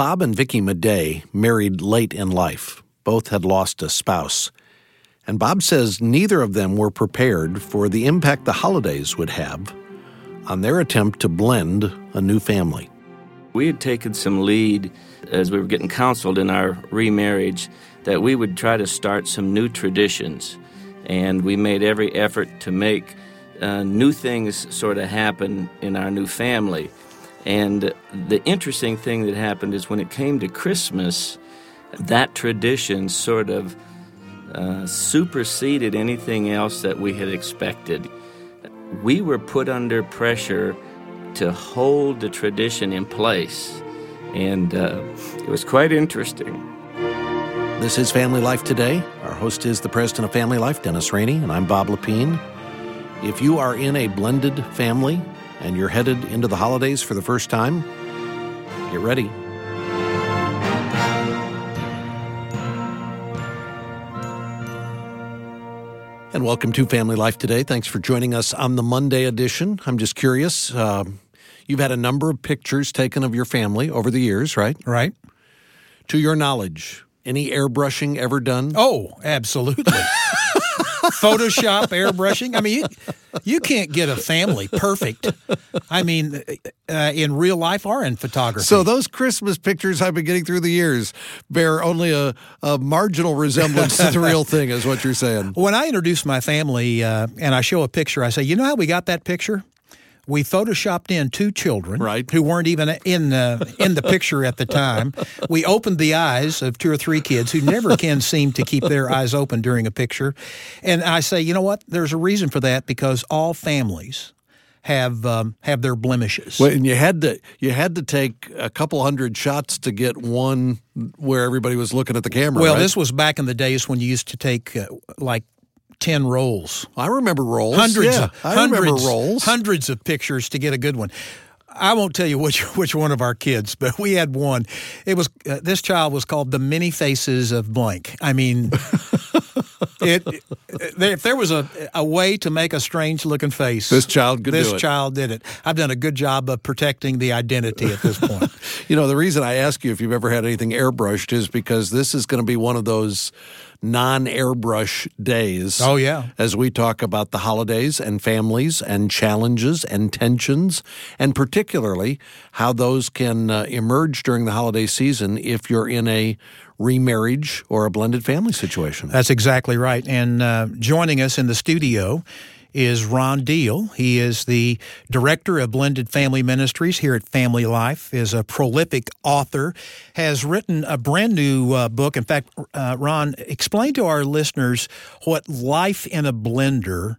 Bob and Vicki Madej married late in life. Both had lost a spouse. And Bob says neither of them were prepared for the impact the holidays would have on their attempt to blend a new family. We had taken some lead as we were getting counseled in our remarriage that we would try to start some new traditions. And we made every effort to make uh, new things sort of happen in our new family. And the interesting thing that happened is when it came to Christmas, that tradition sort of uh, superseded anything else that we had expected. We were put under pressure to hold the tradition in place, and uh, it was quite interesting. This is Family Life Today. Our host is the president of Family Life, Dennis Rainey, and I'm Bob Lepine. If you are in a blended family and you're headed into the holidays for the first time, get ready. And welcome to Family Life Today. Thanks for joining us on the Monday edition. I'm just curious. Uh, you've had a number of pictures taken of your family over the years, right? Right. To your knowledge, any airbrushing ever done? Oh, absolutely. Photoshop, airbrushing. I mean, you, you, can't get a family perfect. I mean, uh, in real life or in photography. So those Christmas pictures I've been getting through the years bear only a, a marginal resemblance to the real thing, is what you're saying. When I introduce my family uh, and I show a picture, I say, "You know how we got that picture?" We photoshopped in two children right. who weren't even in the in the picture at the time. We opened the eyes of two or three kids who never can seem to keep their eyes open during a picture. And I say, you know what? There's a reason for that because all families have um, have their blemishes. Well, and you had to you had to take a couple hundred shots to get one where everybody was looking at the camera. Well, right? this was back in the days when you used to take uh, like 10 rolls. I remember rolls. Hundreds, yeah, of, I hundreds, remember rolls. Hundreds of pictures to get a good one. I won't tell you which which one of our kids, but we had one. It was uh, this child was called the many faces of blank. I mean, it, it, if there was a a way to make a strange looking face, this child could this do it. child did it. I've done a good job of protecting the identity at this point. you know, the reason I ask you if you've ever had anything airbrushed is because this is going to be one of those non airbrush days. Oh, yeah. As we talk about the holidays and families and challenges and tensions, and particularly how those can uh, emerge during the holiday season if you're in a remarriage or a blended family situation. That's exactly right. And uh, joining us in the studio is Ron Deal. He is the director of Blended Family Ministries here at Family Life, is a prolific author, has written a brand new uh, book. In fact, uh, Ron, explain to our listeners what Life in a Blender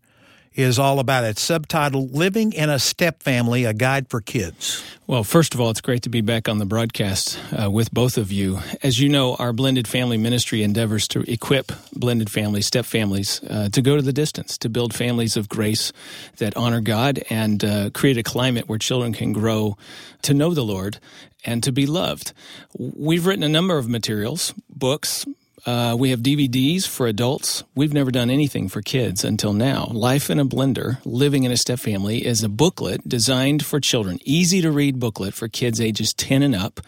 is all about. It's subtitled Living in a Step Family, a Guide for Kids. Well, first of all, it's great to be back on the broadcast uh, with both of you. As you know, our blended family ministry endeavors to equip blended families, step families, uh, to go to the distance, to build families of grace that honor God and uh, create a climate where children can grow to know the Lord and to be loved. We've written a number of materials, books, uh, we have DVDs for adults. We've never done anything for kids until now. Life in a Blender, Living in a Step Family, is a booklet designed for children, easy to read booklet for kids ages 10 and up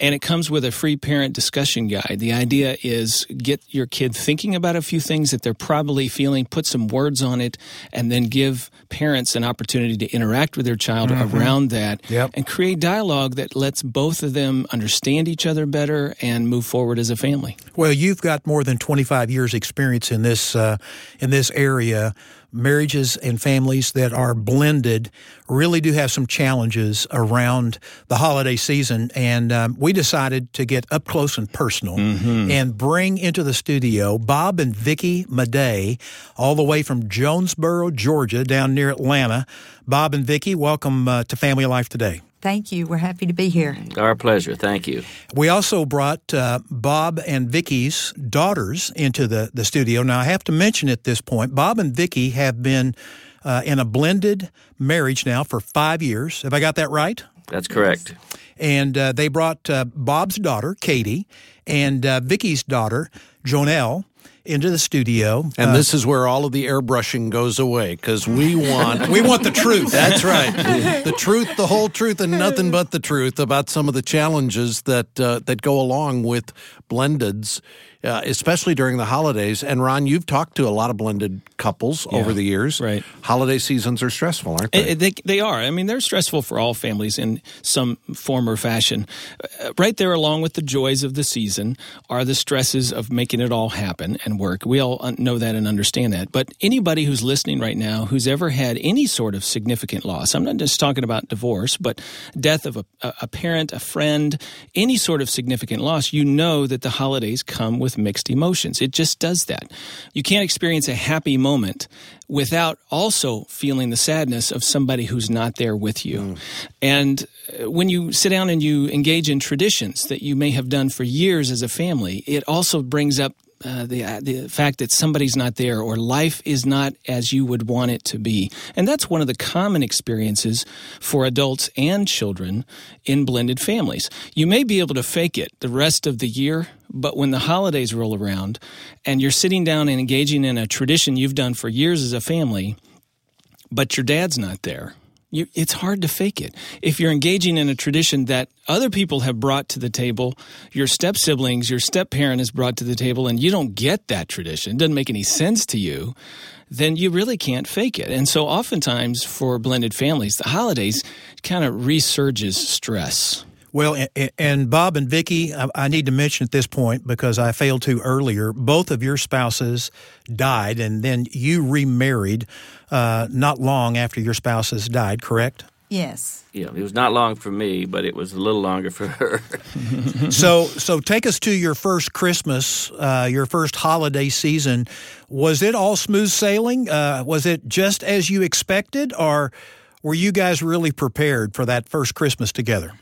and it comes with a free parent discussion guide. The idea is get your kid thinking about a few things that they're probably feeling, put some words on it, and then give parents an opportunity to interact with their child mm-hmm. around that yep. and create dialogue that lets both of them understand each other better and move forward as a family. Well, you've got more than 25 years experience in this uh, in this area marriages and families that are blended really do have some challenges around the holiday season. And um, we decided to get up close and personal mm-hmm. and bring into the studio Bob and Vicki Madej, all the way from Jonesboro, Georgia, down near Atlanta. Bob and Vicki, welcome uh, to Family Life today. Thank you. We're happy to be here. Our pleasure. Thank you. We also brought uh, Bob and Vicki's daughters into the, the studio. Now, I have to mention at this point, Bob and Vicki have been uh, in a blended marriage now for five years. Have I got that right? That's correct. And uh, they brought uh, Bob's daughter, Katie, and uh, Vicki's daughter, Jonelle. into the studio. And uh, this is where all of the airbrushing goes away because we want we want the truth. That's right, the truth, the whole truth, and nothing but the truth about some of the challenges that uh, that go along with blendeds uh, especially during the holidays. And Ron, you've talked to a lot of blended couples yeah, over the years. Right. Holiday seasons are stressful, aren't they? they? They are. I mean, they're stressful for all families in some form or fashion. Uh, right there, along with the joys of the season, are the stresses of making it all happen and work. We all know that and understand that. But anybody who's listening right now who's ever had any sort of significant loss, I'm not just talking about divorce, but death of a, a parent, a friend, any sort of significant loss, you know that the holidays come with with mixed emotions. It just does that. You can't experience a happy moment without also feeling the sadness of somebody who's not there with you. Mm. And uh, when you sit down and you engage in traditions that you may have done for years as a family, it also brings up uh, the uh, the fact that somebody's not there or life is not as you would want it to be, and that's one of the common experiences for adults and children in blended families. You may be able to fake it the rest of the year, but when the holidays roll around, and you're sitting down and engaging in a tradition you've done for years as a family, but your dad's not there you, it's hard to fake it. If you're engaging in a tradition that other people have brought to the table, your step siblings, your step parent has brought to the table, and you don't get that tradition, it doesn't make any sense to you, then you really can't fake it. And so, oftentimes for blended families, the holidays kind of resurges stress. Well, and Bob and Vicki, I need to mention at this point because I failed to earlier. Both of your spouses died, and then you remarried uh, not long after your spouses died. Correct? Yes. Yeah, it was not long for me, but it was a little longer for her. so, so take us to your first Christmas, uh, your first holiday season. Was it all smooth sailing? Uh, was it just as you expected, or were you guys really prepared for that first Christmas together?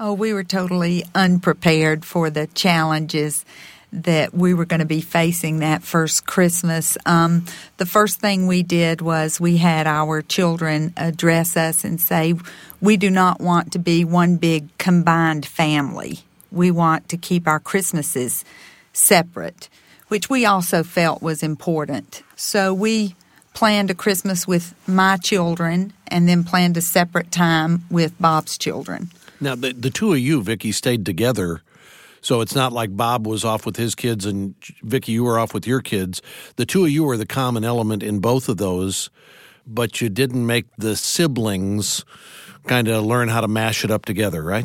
Oh, we were totally unprepared for the challenges that we were going to be facing that first Christmas. Um, the first thing we did was we had our children address us and say, We do not want to be one big combined family. We want to keep our Christmases separate, which we also felt was important. So we planned a Christmas with my children and then planned a separate time with Bob's children. Now, the, the two of you, Vicki, stayed together. So it's not like Bob was off with his kids and Vicki, you were off with your kids. The two of you were the common element in both of those, but you didn't make the siblings kind of learn how to mash it up together, right?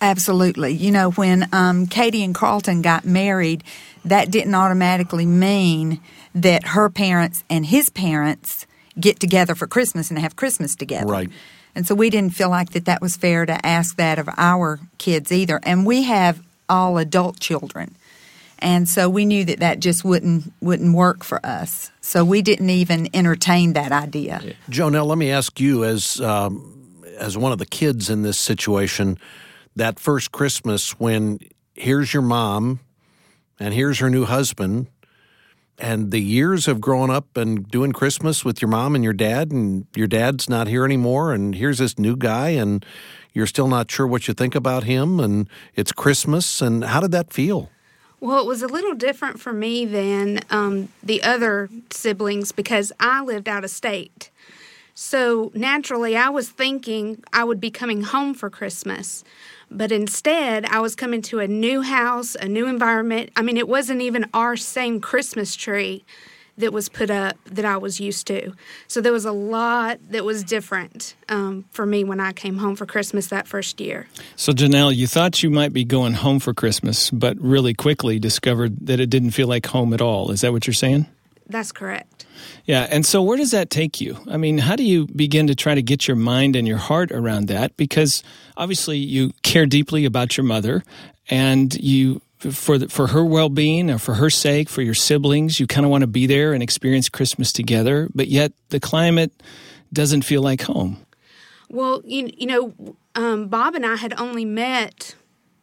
Absolutely. You know, when um, Katie and Carlton got married, that didn't automatically mean that her parents and his parents get together for Christmas and have Christmas together. Right. And so we didn't feel like that that was fair to ask that of our kids either. And we have all adult children. And so we knew that that just wouldn't wouldn't work for us. So we didn't even entertain that idea. Jonelle, let me ask you as um, as one of the kids in this situation, that first Christmas when here's your mom and here's her new husband and the years of growing up and doing Christmas with your mom and your dad, and your dad's not here anymore, and here's this new guy, and you're still not sure what you think about him, and it's Christmas, and how did that feel? Well, it was a little different for me than um, the other siblings because I lived out of state. So naturally, I was thinking I would be coming home for Christmas. But instead, I was coming to a new house, a new environment. I mean, it wasn't even our same Christmas tree that was put up that I was used to. So there was a lot that was different um, for me when I came home for Christmas that first year. So, Jonelle, you thought you might be going home for Christmas, but really quickly discovered that it didn't feel like home at all. Is that what you're saying? That's correct. Yeah. And so, where does that take you? I mean, how do you begin to try to get your mind and your heart around that? Because obviously, you care deeply about your mother and you. For the, for her well being or for her sake, for your siblings, you kind of want to be there and experience Christmas together, but yet the climate doesn't feel like home. Well, you, you know, um, Bob and I had only met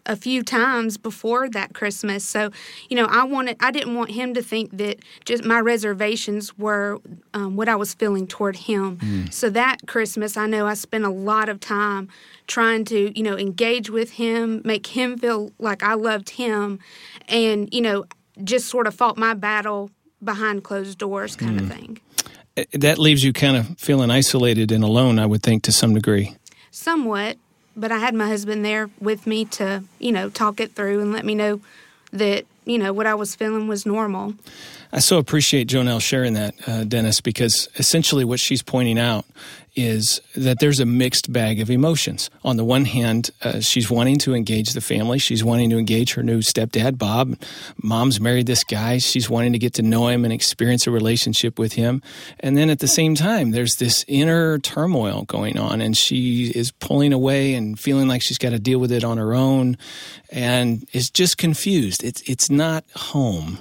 a few times before that Christmas. So, you know, I wanted I didn't want him to think that just my reservations were um, what I was feeling toward him. Mm. So that Christmas, I know I spent a lot of time trying to, you know, engage with him, make him feel like I loved him, and you know. just sort of fought my battle behind closed doors, kind Hmm. of thing. Uh, That leaves you kind of feeling isolated and alone, I would think, to some degree. Somewhat, but I had my husband there with me to, you know, talk it through and let me know that, you know, what I was feeling was normal. I so appreciate Jonelle sharing that, uh, Dennis, because essentially what she's pointing out is that there's a mixed bag of emotions. On the one hand, uh, she's wanting to engage the family. She's wanting to engage her new stepdad, Bob. Mom's married this guy. She's wanting to get to know him and experience a relationship with him. And then at the same time, there's this inner turmoil going on, and she is pulling away and feeling like she's got to deal with it on her own and is just confused. It's, it's not home.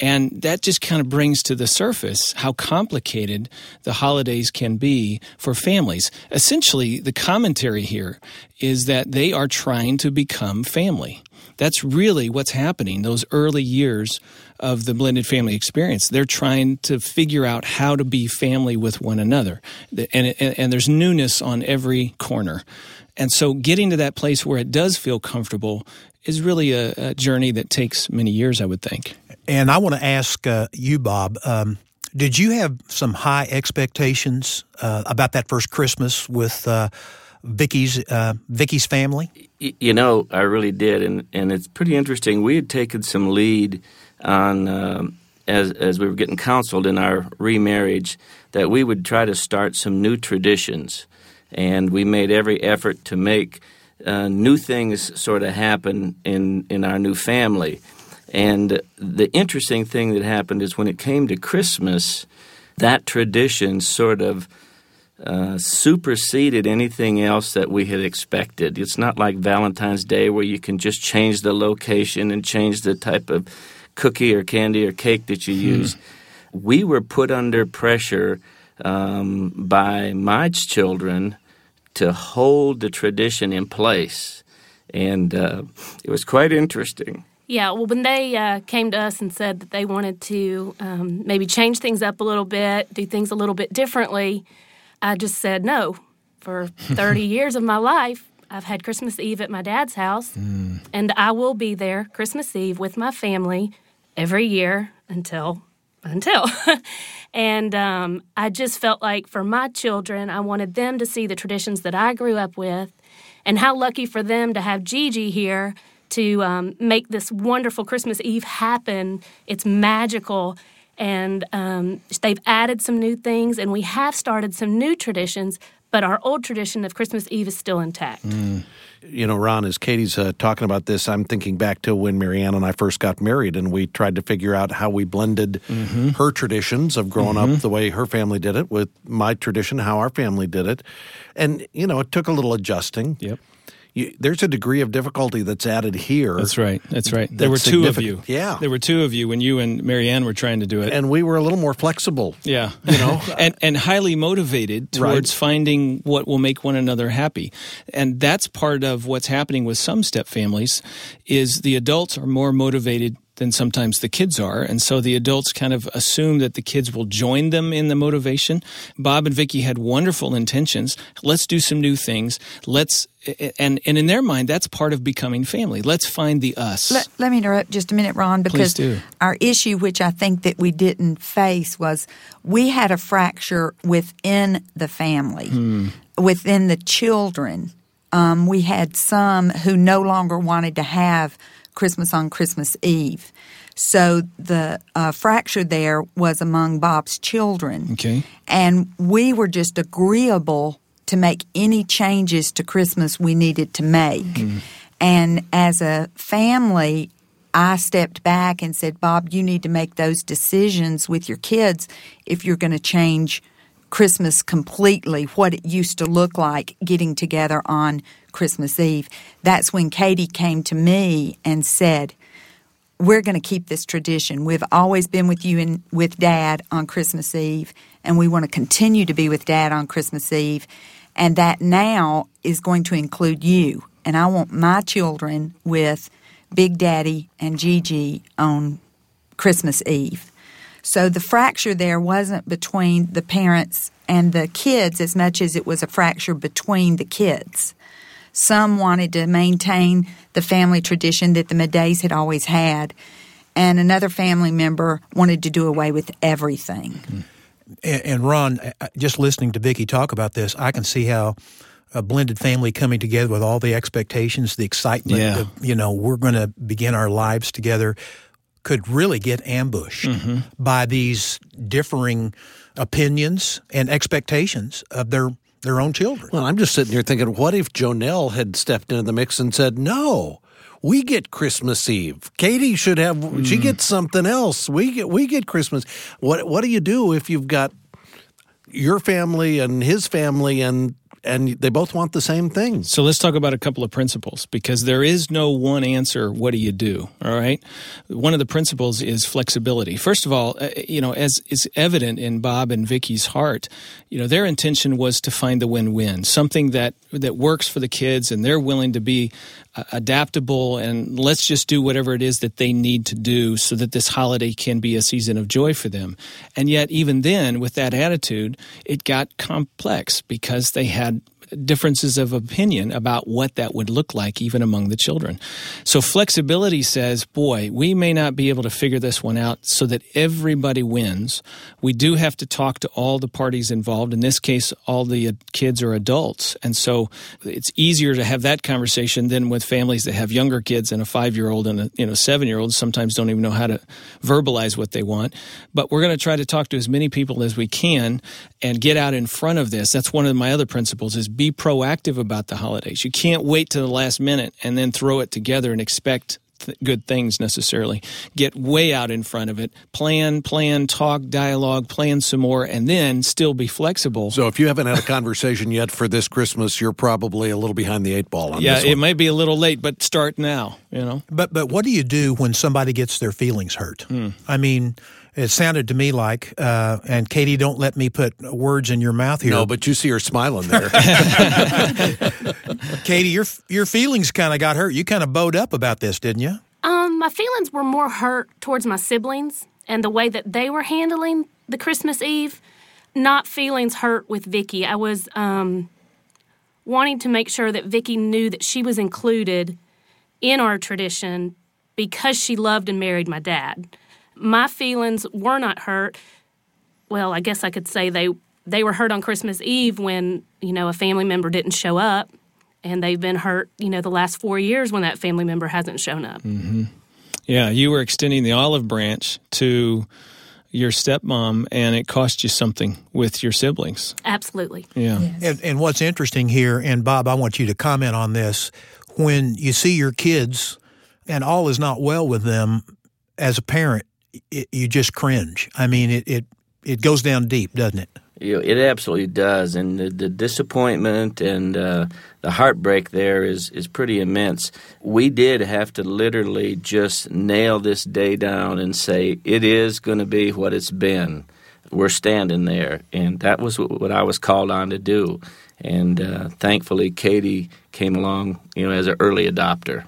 And that just kind of brings to the surface how complicated the holidays can be for families. Essentially, the commentary here is that they are trying to become family. That's really what's happening those early years of the blended family experience. They're trying to figure out how to be family with one another. And, and, and there's newness on every corner. And so getting to that place where it does feel comfortable is really a, a journey that takes many years, I would think. And I want to ask uh, you, Bob. Um, did you have some high expectations uh, about that first Christmas with uh, Vicky's uh, Vicky's family? You know, I really did, and and it's pretty interesting. We had taken some lead on um, as as we were getting counseled in our remarriage that we would try to start some new traditions, and we made every effort to make uh, new things sort of happen in in our new family. And the interesting thing that happened is when it came to Christmas, that tradition sort of uh, superseded anything else that we had expected. It's not like Valentine's Day where you can just change the location and change the type of cookie or candy or cake that you use. We were put under pressure um, by my children to hold the tradition in place. And uh, it was quite interesting. Yeah, well, when they uh, came to us and said that they wanted to um, maybe change things up a little bit, do things a little bit differently, I just said no. For 30 years of my life, I've had Christmas Eve at my dad's house, and I will be there Christmas Eve with my family every year until until. and um, I just felt like for my children, I wanted them to see the traditions that I grew up with, and how lucky for them to have Gigi here to um, make this wonderful Christmas Eve happen. It's magical. And um, they've added some new things, and we have started some new traditions, but our old tradition of Christmas Eve is still intact. You know, Ron, as Katie's uh, talking about this, I'm thinking back to when Marianne and I first got married, and we tried to figure out how we blended her traditions of growing up the way her family did it with my tradition, how our family did it. And, you know, it took a little adjusting. Yep. You, there's a degree of difficulty that's added here. That's right. That's right. There were two of you. Yeah. There were two of you when you and Marianne were trying to do it. And we were a little more flexible. Yeah. You know? and and highly motivated towards Right. finding what will make one another happy. And that's part of what's happening with some step families is the adults are more motivated than sometimes the kids are. And so the adults kind of assume that the kids will join them in the motivation. Bob and Vicky had wonderful intentions. Let's do some new things. Let's and and in their mind that's part of becoming family. Let's find the us. Let, let me interrupt just a minute, Ron, because our issue, which I think that we didn't face, was we had a fracture within the family, within the children. Um, we had some who no longer wanted to have Christmas on Christmas Eve. So the uh, fracture there was among Bob's children. Okay. And we were just agreeable to make any changes to Christmas we needed to make. And as a family, I stepped back and said, Bob, you need to make those decisions with your kids if you're going to change Christmas completely, what it used to look like getting together on Christmas Eve. That's when Katie came to me and said, we're going to keep this tradition. We've always been with you and with Dad on Christmas Eve, and we want to continue to be with Dad on Christmas Eve. And that now is going to include you. And I want my children with Big Daddy and Gigi on Christmas Eve. So the fracture there wasn't between the parents and the kids as much as it was a fracture between the kids. Some wanted to maintain the family tradition that the Madejs had always had, and another family member wanted to do away with everything. And, and Ron, uh, just listening to Vicki talk about this, I can see how a blended family coming together with all the expectations, the excitement Yeah. of, you know, we're going to begin our lives together could really get ambushed mm-hmm. by these differing opinions and expectations of their their own children. Well, I'm just sitting here thinking, what if Jonelle had stepped into the mix and said, no, we get Christmas Eve. Katie should have, she mm. gets something else. We get, we get Christmas. What, what do you do if you've got your family and his family and, and they both want the same thing? So let's talk about a couple of principles because there is no one answer. What do you do? All right. One of the principles is flexibility. First of all, uh, you know, as is evident in Bob and Vicky's heart, you know, their intention was to find the win-win, something that that works for the kids, and they're willing to be adaptable and let's just do whatever it is that they need to do so that this holiday can be a season of joy for them. And yet, even then, with that attitude, it got complex because they had differences of opinion about what that would look like even among the children. So flexibility says, boy, we may not be able to figure this one out so that everybody wins. We do have to talk to all the parties involved. In this case, all the kids are adults. And so it's easier to have that conversation than with families that have younger kids and a 5-year-old and a, you know, 7-year-old sometimes don't even know how to verbalize what they want. But we're going to try to talk to as many people as we can and get out in front of this. That's one of my other principles is be proactive about the holidays. You can't wait to the last minute and then throw it together and expect th- good things necessarily. Get way out in front of it. Plan, plan, talk, dialogue, plan some more, and then still be flexible. So if you haven't had a conversation yet for this Christmas, you're probably a little behind the eight ball on yeah, this it one. might be a little late, but start now, you know? But but what do you do when somebody gets their feelings hurt? Hmm. I mean, it sounded to me like, uh, and Katie, don't let me put words in your mouth here. No, but you see her smiling there. Katie, your your feelings kind of got hurt. You kind of bowed up about this, didn't you? Um, my feelings were more hurt towards my siblings and the way that they were handling the Christmas Eve, not feelings hurt with Vicky. I was um, wanting to make sure that Vicky knew that she was included in our tradition because she loved and married my dad. My feelings were not hurt. Well, I guess I could say they they were hurt on Christmas Eve when, you know, a family member didn't show up. And they've been hurt, you know, the last four years when that family member hasn't shown up. Mm-hmm. Yeah, you were extending the olive branch to your stepmom, and it cost you something with your siblings. Absolutely. Yeah. And, and what's interesting here, and Bob, I want you to comment on this. When you see your kids and all is not well with them, as a parent, it, you just cringe. I mean, it, it it goes down deep, doesn't it? It absolutely does, and the, the disappointment and uh, the heartbreak there is is pretty immense. We did have to literally just nail this day down and say it is going to be what it's been. We're standing there, and that was what, what I was called on to do. And uh, thankfully, Katie came along, you know, as an early adopter.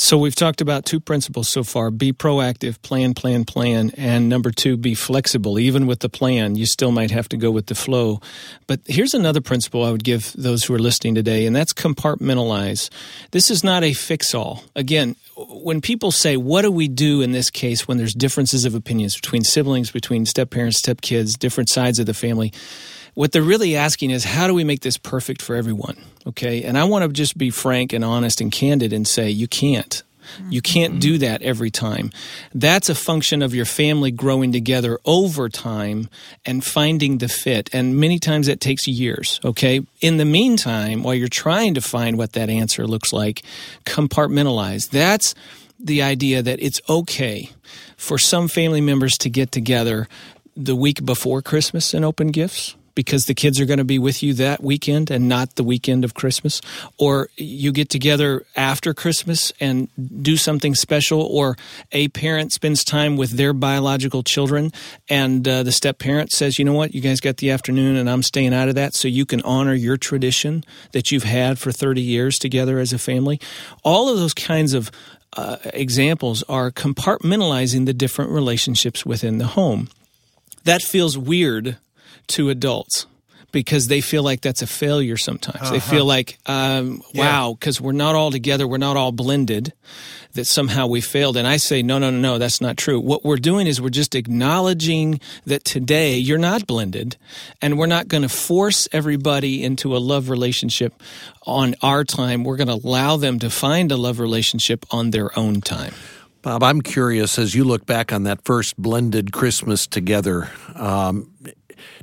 So we've talked about two principles so far be proactive, plan, plan, plan. And number two, be flexible. Even with the plan, you still might have to go with the flow. But here's another principle I would give those who are listening today, and that's compartmentalize. This is not a fix all. Again, when people say, what do we do in this case when there's differences of opinions between siblings, between step parents, step kids, different sides of the family? What they're really asking is, how do we make this perfect for everyone? Okay. And I want to just be frank and honest and candid and say, you can't. You can't do mm-hmm. that every time. That's a function of your family growing together over time and finding the fit. And many times that takes years. Okay. In the meantime, while you're trying to find what that answer looks like, compartmentalize. That's the idea that it's okay for some family members to get together the week before Christmas and open gifts because the kids are going to be with you that weekend and not the weekend of Christmas. Or you get together after Christmas and do something special, or a parent spends time with their biological children and uh, the step parent says, you know what, you guys got the afternoon and I'm staying out of that so you can honor your tradition that you've had for 30 years together as a family. All of those kinds of uh, examples are compartmentalizing the different relationships within the home. That feels weird to adults. because they feel like that's a failure sometimes. Uh-huh. They feel like, um, wow, because yeah. we're not all together, we're not all blended, that somehow we failed. And I say, no, no, no, no, that's not true. What we're doing is we're just acknowledging that today you're not blended, and we're not going to force everybody into a love relationship on our time. We're going to allow them to find a love relationship on their own time. Bob, I'm curious as you look back on that first blended Christmas together. Um,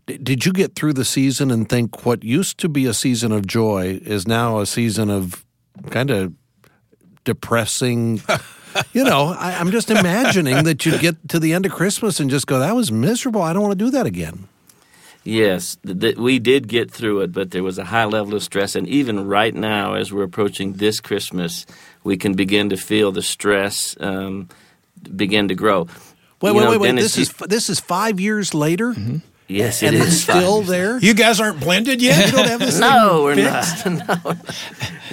did you get through the season and think what used to be a season of joy is now a season of kind of depressing? you know, I, am just imagining that you get to the end of Christmas and just go, that was miserable. I don't want to do that again. Yes, th- th- we did get through it, but there was a high level of stress. And even right now, as we're approaching this Christmas, we can begin to feel the stress um, begin to grow. Wait, you wait, know, wait, wait! This is this is five years later. Mm-hmm. Yes, it and is. still there. You guys aren't blended yet. You don't have this. no, we're fixed? not. no,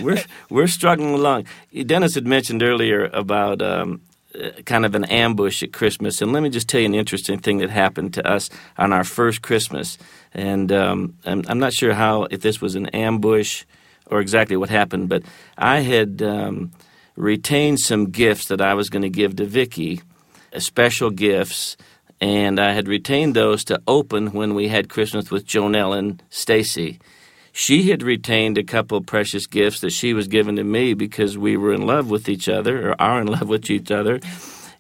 we're we're struggling along. Dennis had mentioned earlier about um, uh, kind of an ambush at Christmas, and let me just tell you an interesting thing that happened to us on our first Christmas. And um, I'm, I'm, not sure how if this was an ambush or exactly what happened, but I had um, retained some gifts that I was going to give to Vicky, uh, special gifts and I had retained those to open when we had Christmas with Jonelle and Stacy. She had retained a couple of precious gifts that she was given to me because we were in love with each other or are in love with each other.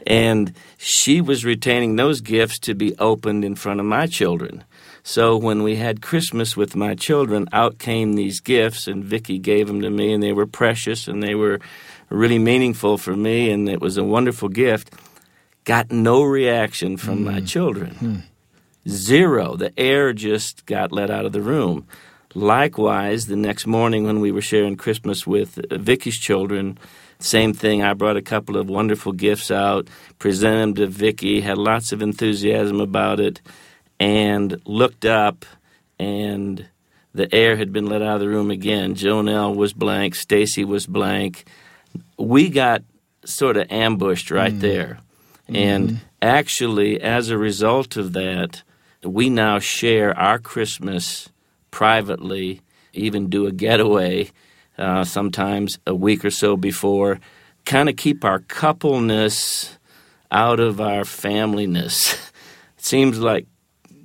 And she was retaining those gifts to be opened in front of my children. So when we had Christmas with my children, out came these gifts, and Vicky gave them to me, and they were precious and they were really meaningful for me, and it was a wonderful gift got no reaction from mm. my hmm. children. Mm. Zero. The air just got let out of the room. Likewise, the next morning when we were sharing Christmas with Vicky's children, same thing. I brought a couple of wonderful gifts out, presented them to Vicky, had lots of enthusiasm about it, and looked up, and the air had been let out of the room again. Jonelle was blank, Stacy was blank. We got sort of ambushed right mm. there. And mm-hmm. actually, as a result of that, we now share our Christmas privately, even do a getaway uh, sometimes a week or so before, kind of keep our coupleness out of our familyness. it seems like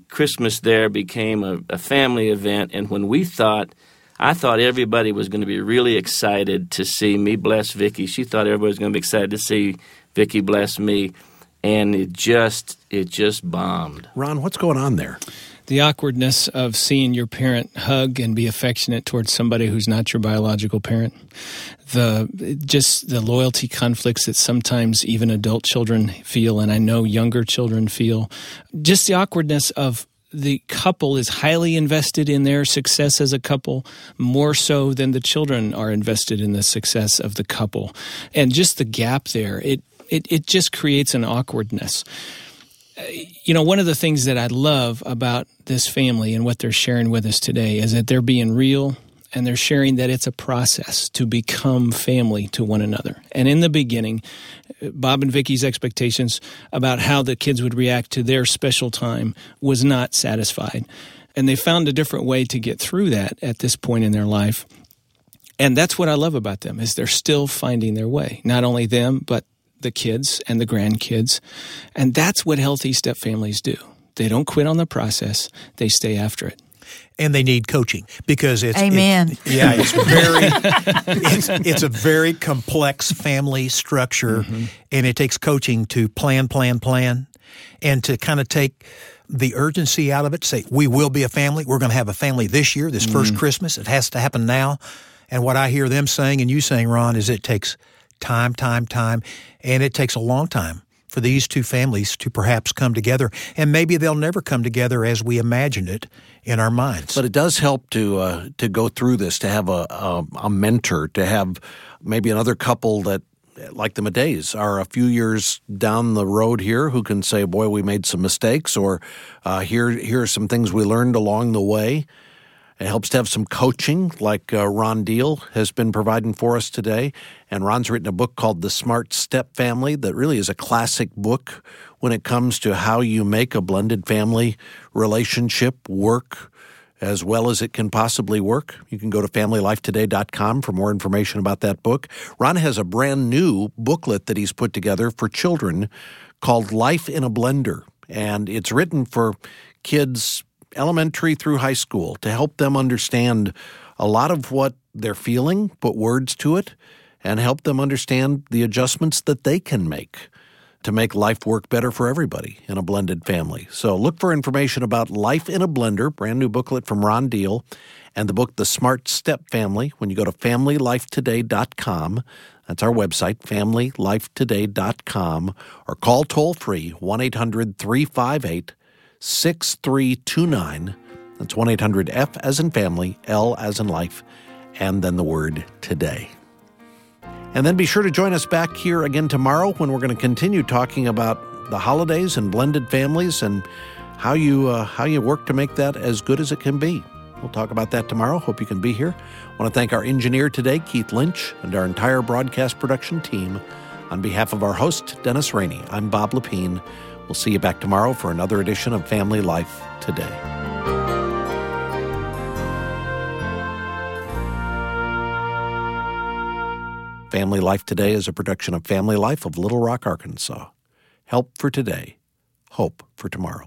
Christmas there became a, a family event, and when we thought, I thought everybody was going to be really excited to see me bless Vicky. She thought everybody was going to be excited to see Vicky bless me and it just it just bombed. Ron, what's going on there? The awkwardness of seeing your parent hug and be affectionate towards somebody who's not your biological parent. The just the loyalty conflicts that sometimes even adult children feel and I know younger children feel. Just the awkwardness of the couple is highly invested in their success as a couple, more so than the children are invested in the success of the couple. And just the gap there, it it, it just creates an awkwardness. You know, one of the things that I love about this family and what they're sharing with us today is that they're being real and they're sharing that it's a process to become family to one another. And in the beginning, Bob and Vicky's expectations about how the kids would react to their special time was not satisfied. And they found a different way to get through that at this point in their life. And that's what I love about them is they're still finding their way. Not only them, but the kids and the grandkids. And that's what healthy step families do. They don't quit on the process, they stay after it. And they need coaching because it's Amen. It's, yeah, it's very it's, it's, a very complex family structure mm-hmm. and it takes coaching to plan, plan, plan and to kind of take the urgency out of it, say, we will be a family. We're going to have a family this year, this mm first Christmas. It has to happen now. And what I hear them saying and you saying, Ron, is it takes time, time, time. And it takes a long time for these two families to perhaps come together. And maybe they'll never come together as we imagined it in our minds. But it does help to uh, to go through this, to have a, a, a mentor, to have maybe another couple that like the Madays are a few years down the road here who can say, "Boy, we made some mistakes," or uh, "Here, here are some things we learned along the way." It helps to have some coaching, like uh, Ron Deal has been providing for us today. And Ron's written a book called The Smart Step Family that really is a classic book when it comes to how you make a blended family relationship work as well as it can possibly work. You can go to familylifetoday.com for more information about that book. Ron has a brand new booklet that he's put together for children called Life in a Blender, and it's written for kids elementary through high school to help them understand a lot of what they're feeling, put words to it, and help them understand the adjustments that they can make to make life work better for everybody in a blended family. So look for information about Life in a Blender, brand new booklet from Ron Deal, and the book The Smart Step Family when you go to familylifetoday.com. That's our website, familylifetoday.com, or call toll free 1 800 358 6329. That's 1 800 F as in family, L as in life, and then the word today. And then be sure to join us back here again tomorrow when we're going to continue talking about the holidays and blended families and how you uh, how you work to make that as good as it can be. We'll talk about that tomorrow. Hope you can be here. I want to thank our engineer today, Keith Lynch, and our entire broadcast production team. On behalf of our host, Dennis Rainey, I'm Bob Lepine. We'll see you back tomorrow for another edition of Family Life Today. Family Life Today is a production of Family Life of Little Rock, Arkansas. Help for today, hope for tomorrow.